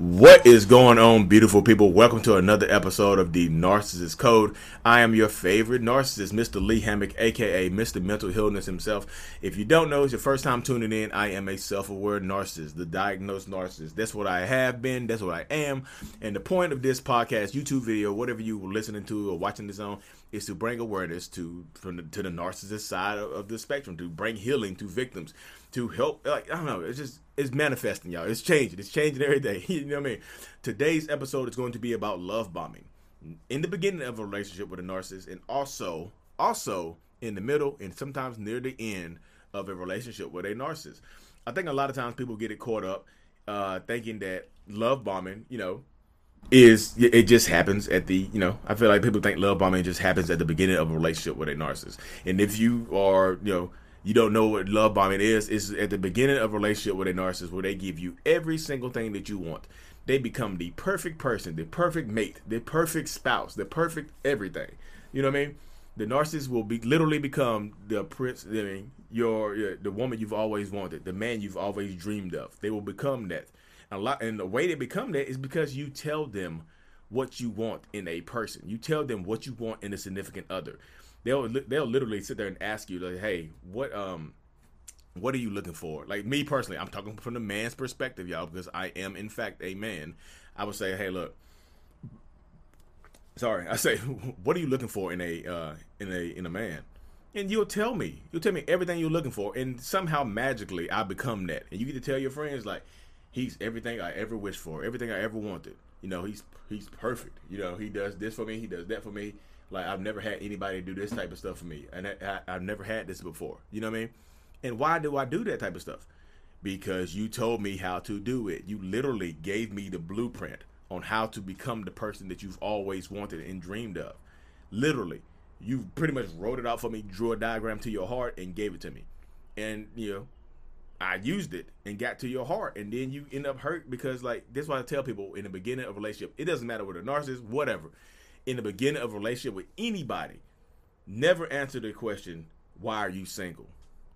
What is going on, beautiful people? Welcome to another episode of the Narcissist Code. I am your favorite narcissist, Mr. Lee Hammock, aka Mr. Mental Healness himself. If you don't know, it's your first time tuning in. I am a self aware narcissist, the diagnosed narcissist. That's what I have been, that's what I am. And the point of this podcast, YouTube video, whatever you were listening to or watching this on, is to bring awareness to from the, to the narcissist side of, of the spectrum, to bring healing to victims, to help. Like I don't know, it's just it's manifesting, y'all. It's changing. It's changing every day. you know what I mean? Today's episode is going to be about love bombing in the beginning of a relationship with a narcissist, and also also in the middle and sometimes near the end of a relationship with a narcissist. I think a lot of times people get it caught up uh, thinking that love bombing, you know, is it just happens at the you know I feel like people think love bombing just happens at the beginning of a relationship with a narcissist, and if you are you know you don't know what love bombing is, it's at the beginning of a relationship with a narcissist where they give you every single thing that you want. They become the perfect person, the perfect mate, the perfect spouse, the perfect everything. You know what I mean? The narcissist will be literally become the prince, I mean, your, your the woman you've always wanted, the man you've always dreamed of. They will become that a lot and the way they become that is because you tell them what you want in a person. You tell them what you want in a significant other. They'll they'll literally sit there and ask you like, "Hey, what um what are you looking for?" Like me personally, I'm talking from the man's perspective, y'all, because I am in fact a man. I would say, "Hey, look, sorry, I say, what are you looking for in a uh, in a in a man?" And you'll tell me, you'll tell me everything you're looking for, and somehow magically I become that, and you get to tell your friends like, he's everything I ever wished for, everything I ever wanted. You know, he's he's perfect. You know, he does this for me, he does that for me. Like I've never had anybody do this type of stuff for me, and I, have never had this before. You know what I mean? And why do I do that type of stuff? Because you told me how to do it. You literally gave me the blueprint on how to become the person that you've always wanted and dreamed of. Literally, you pretty much wrote it out for me, drew a diagram to your heart, and gave it to me. And you know, I used it and got to your heart, and then you end up hurt because like this. Is why I tell people in the beginning of a relationship, it doesn't matter with a narcissist, whatever. In the beginning of a relationship with anybody, never answer the question, "Why are you single?"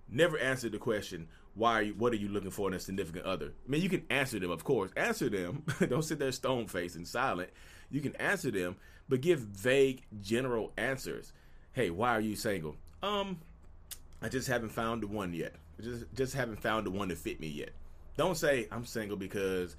Never answer the question, "Why are you? What are you looking for in a significant other?" I mean, you can answer them, of course. Answer them. Don't sit there stone faced and silent. You can answer them, but give vague, general answers. Hey, why are you single? Um, I just haven't found the one yet. Just just haven't found the one to fit me yet. Don't say I'm single because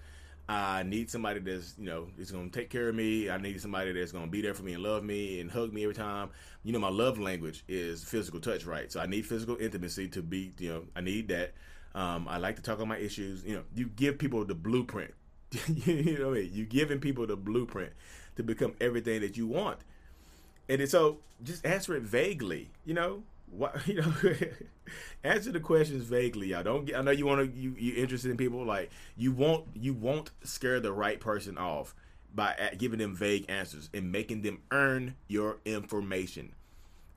I need somebody that's you know is going to take care of me. I need somebody that's going to be there for me and love me and hug me every time. You know, my love language is physical touch, right? So I need physical intimacy to be. You know, I need that. Um, I like to talk on my issues. You know, you give people the blueprint. you know what I mean? You're giving people the blueprint to become everything that you want. And so just answer it vaguely. You know, what you know answer the questions vaguely y'all. Don't get, i know you want to you you interested in people like you won't you won't scare the right person off by giving them vague answers and making them earn your information.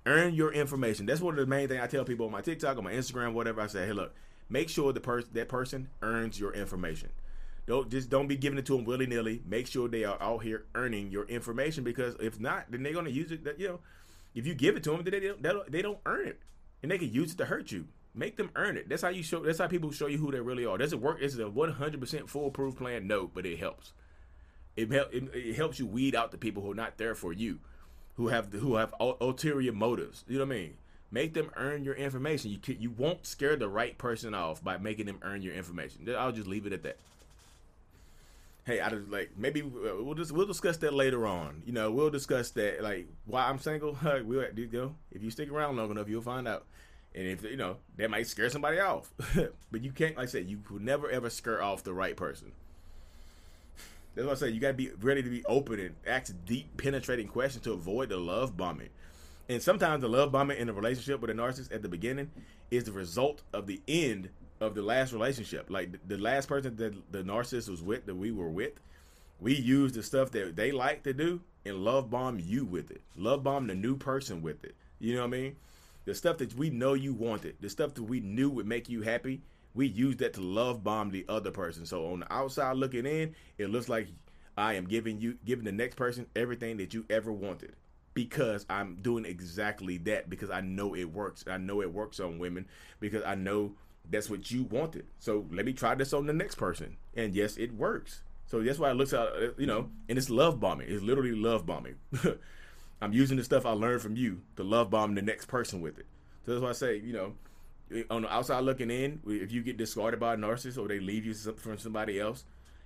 Earn your information. That's one of the main thing i tell people on my tiktok on my instagram whatever i say hey look make sure the person that person earns your information. Don't just don't be giving it to them willy-nilly. Make sure they are out here earning your information because if not then they're going to use it that you know if you give it to them, they don't, they don't earn it, and they can use it to hurt you. Make them earn it. That's how you show. That's how people show you who they really are. Does it work? Is it a one hundred percent foolproof plan? No, but it helps. It, it, it helps you weed out the people who are not there for you, who have who have ulterior motives. You know what I mean? Make them earn your information. You you won't scare the right person off by making them earn your information. I'll just leave it at that hey, I just like maybe uh, we'll just we'll discuss that later on. You know, we'll discuss that like why I'm single. we'll you go if you stick around long enough, you'll find out. And if you know that might scare somebody off, but you can't. Like I said, you could never ever scare off the right person. That's what I say. You got to be ready to be open and ask deep, penetrating questions to avoid the love bombing. And sometimes the love bombing in a relationship with a narcissist at the beginning is the result of the end of the last relationship. Like the, last person that the narcissist was with, that we were with, we used the stuff that they like to do and love bomb you with it. Love bomb the new person with it. You know what I mean? The stuff that we know you wanted, the stuff that we knew would make you happy, we used that to love bomb the other person. So on the outside looking in, it looks like I am giving you giving the next person everything that you ever wanted because I'm doing exactly that because I know it works. I know it works on women because I know that's what you wanted. So let me try this on the next person. And yes, it works. So that's why it looks out, uh, you know, and it's love bombing. It's literally love bombing. I'm using the stuff I learned from you to love bomb the next person with it. So that's why I say, you know, on the outside looking in, if you get discarded by a narcissist or they leave you from somebody else,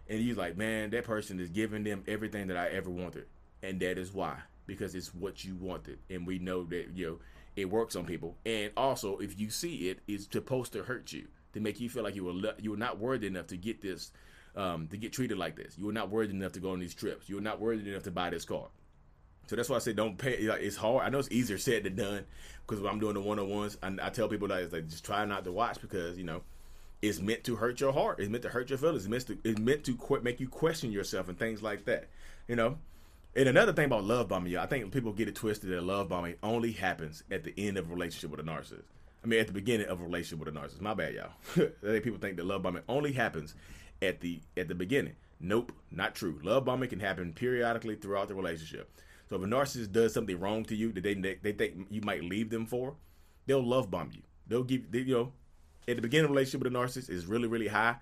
and you're like, man, that person is giving them everything that I ever wanted, and that is why because it's what you wanted, and we know that you know it works on people. And also, if you see it, it's supposed to hurt you to make you feel like you were le- you were not worthy enough to get this, um, to get treated like this. You were not worthy enough to go on these trips. You were not worthy enough to buy this car. So that's why I say don't pay. Like, it's hard. I know it's easier said than done because I'm doing the one on ones, I, I, tell people that like just try not to watch because you know it's meant to hurt your heart. It's meant to hurt your feelings. It's meant to it's meant to qu- make you question yourself and things like that. You know. And another thing about love bombing, I think people get it twisted that love bombing only happens at the end of a relationship with a narcissist. I mean, at the beginning of a relationship with a narcissist. My bad, y'all. I think people think that love bombing only happens at the at the beginning. Nope, not true. Love bombing can happen periodically throughout the relationship. So if a narcissist does something wrong to you that they they think you might leave them for, they'll love bomb you. They'll give they, you know at the beginning of a relationship with a narcissist is really really high.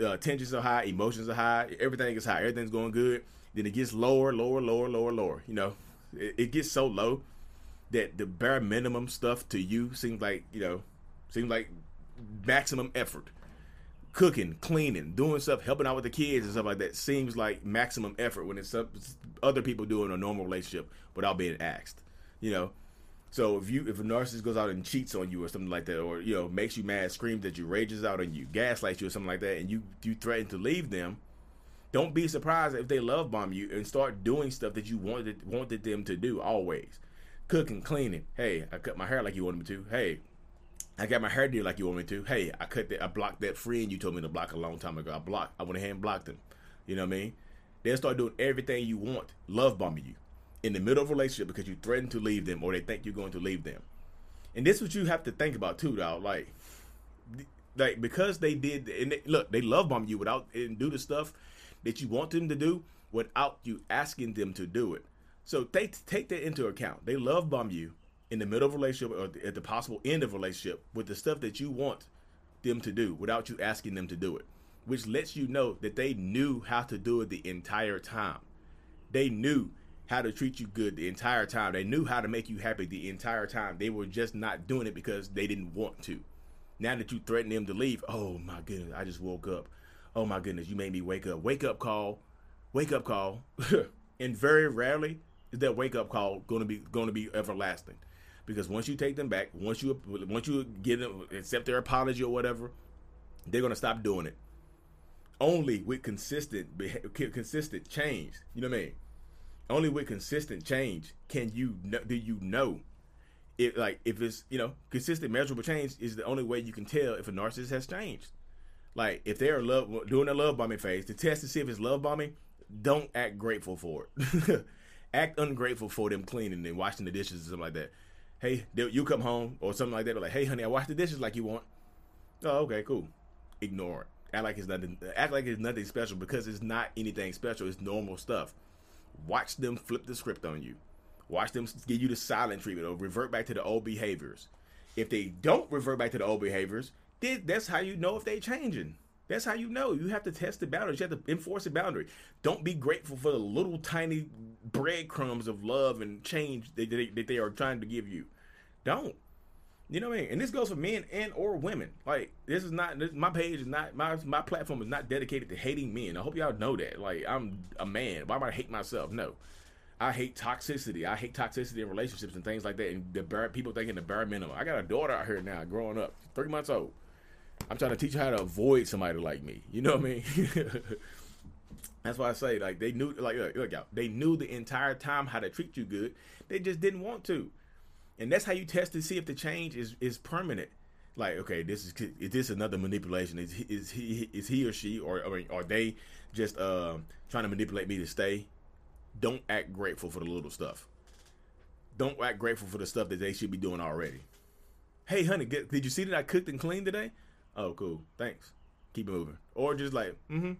Uh, tensions are high, emotions are high, everything is high, everything's going good. Then it gets lower, lower, lower, lower, lower. You know, it, it gets so low that the bare minimum stuff to you seems like you know seems like maximum effort cooking, cleaning, doing stuff, helping out with the kids and stuff like that seems like maximum effort when it's other people doing a normal relationship without being asked. You know, so if you if a narcissist goes out and cheats on you or something like that, or you know makes you mad, screams at you, rages out on you, gaslights you or something like that, and you you threaten to leave them, don't be surprised if they love bomb you and start doing stuff that you wanted wanted them to do always. Cooking, cleaning. Hey, I cut my hair like you wanted me to. Hey, I got my hair did like you want me to. Hey, I cut that. I blocked that friend you told me to block a long time ago. I blocked. I went ahead and blocked him. You know what I mean? They'll start doing everything you want, love bombing you in the middle of a relationship because you threaten to leave them or they think you're going to leave them. And this is what you have to think about too, dog. Like, like because they did, and they, look, they love bomb you without and do the stuff that you want them to do without you asking them to do it. So take take that into account. They love bomb you in the middle of relationship or at the possible end of relationship with the stuff that you want them to do without you asking them to do it, which lets you know that they knew how to do it the entire time. They knew how to treat you good the entire time. They knew how to make you happy the entire time. They were just not doing it because they didn't want to. Now that you threaten them to leave, oh my goodness, I just woke up. Oh my goodness, you made me wake up. Wake up call. Wake up call. and very rarely is that wake up call going to be going to be everlasting because once you take them back, once you once you give them accept their apology or whatever, they're gonna stop doing it. Only with consistent consistent change. You know what I mean? Only with consistent change can you know, do you know if like if it's you know consistent measurable change is the only way you can tell if a narcissist has changed. Like if they're love doing a love bombing phase to test to see if it's love bombing, don't act grateful for it. act ungrateful for them cleaning and washing the dishes or something like that hey, you come home or something like that. Like, hey, honey, I washed the dishes like you want. Oh, okay, cool. Ignore it. Act like it's nothing. Act like it's nothing special because it's not anything special. It's normal stuff. Watch them flip the script on you. Watch them give you the silent treatment or revert back to the old behaviors. If they don't revert back to the old behaviors, then that's how you know if they're changing. That's how you know. You have to test the boundaries. You have to enforce the boundary. Don't be grateful for the little tiny breadcrumbs of love and change that they, that they are trying to give you. Don't. You know what I mean? And this goes for men and or women. Like this is not this, my page is not my my platform is not dedicated to hating men. I hope y'all know that. Like I'm a man. Why would I hate myself? No. I hate toxicity. I hate toxicity in relationships and things like that. And the bare, people thinking the bare minimum. I got a daughter out here now, growing up, three months old. I'm trying to teach her how to avoid somebody like me. You know what I mean? That's why I say like they knew like look, look out. They knew the entire time how to treat you good. They just didn't want to. And that's how you test to see if the change is is permanent. Like, okay, this is is this another manipulation? Is is he is he or she or or are they just uh, trying to manipulate me to stay? Don't act grateful for the little stuff. Don't act grateful for the stuff that they should be doing already. Hey, honey, did you see that I cooked and cleaned today? Oh, cool. Thanks. Keep moving. Or just like, mm-hmm.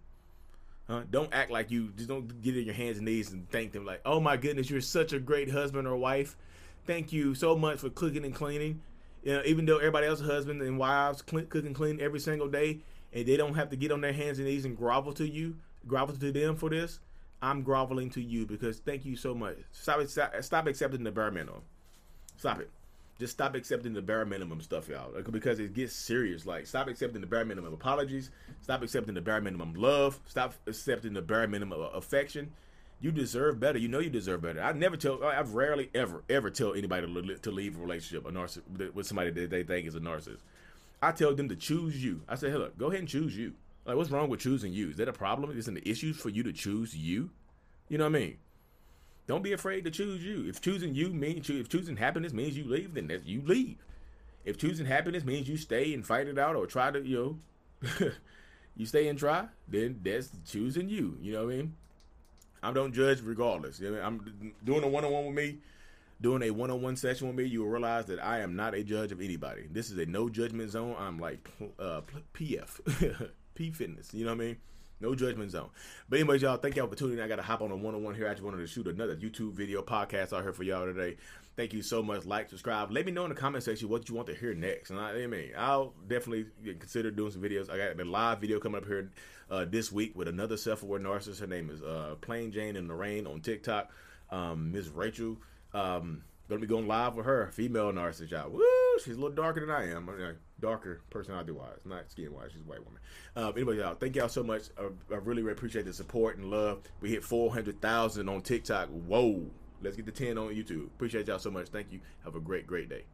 Huh? Don't act like you just don't get in your hands and knees and thank them like, oh my goodness, you're such a great husband or wife. Thank you so much for cooking and cleaning. You know, even though everybody else's husbands and wives cook and clean every single day, and they don't have to get on their hands and knees and grovel to you, grovel to them for this, I'm groveling to you because thank you so much. Stop stop accepting the bare minimum. Stop it. Just stop accepting the bare minimum stuff, y'all, because it gets serious. Like, stop accepting the bare minimum apologies. Stop accepting the bare minimum love. Stop accepting the bare minimum affection. You deserve better. You know you deserve better. I never tell. I've rarely ever ever tell anybody to leave a relationship a narciss with somebody that they think is a narcissist. I tell them to choose you. I say, hey, look, go ahead and choose you. Like, what's wrong with choosing you? Is that a problem? Is it an issue for you to choose you? You know what I mean? Don't be afraid to choose you. If choosing you means you, if choosing happiness means you leave, then that's you leave. If choosing happiness means you stay and fight it out or try to, you know, you stay and try, then that's choosing you. You know what I mean? I don't judge regardless. You know I am doing a one on one with me, doing a one on one session with me. You will realize that I am not a judge of anybody. This is a no judgment zone. I'm like uh, PF, P Fitness. You know what I mean? No judgment zone. But anyways, y'all, thank y'all for tuning in. I got to hop on a one on one here. I just wanted to shoot another YouTube video podcast out here for y'all today. Thank you so much. Like, subscribe. Let me know in the comment section what you want to hear next. And I, I mean, I'll definitely consider doing some videos. I got the live video coming up here uh, this week with another self-aware narcissist. Her name is uh, Plain Jane in the Rain on TikTok. Um, Miss Rachel. Um, gonna be going live with her, female narcissist. Y'all, woo! She's a little darker than I am. Darker personality wise, not skin wise. She's a white woman. Um, anyway, y'all, thank y'all so much. I, I really, really appreciate the support and love. We hit 400,000 on TikTok. Whoa. Let's get to 10 on YouTube. Appreciate y'all so much. Thank you. Have a great, great day.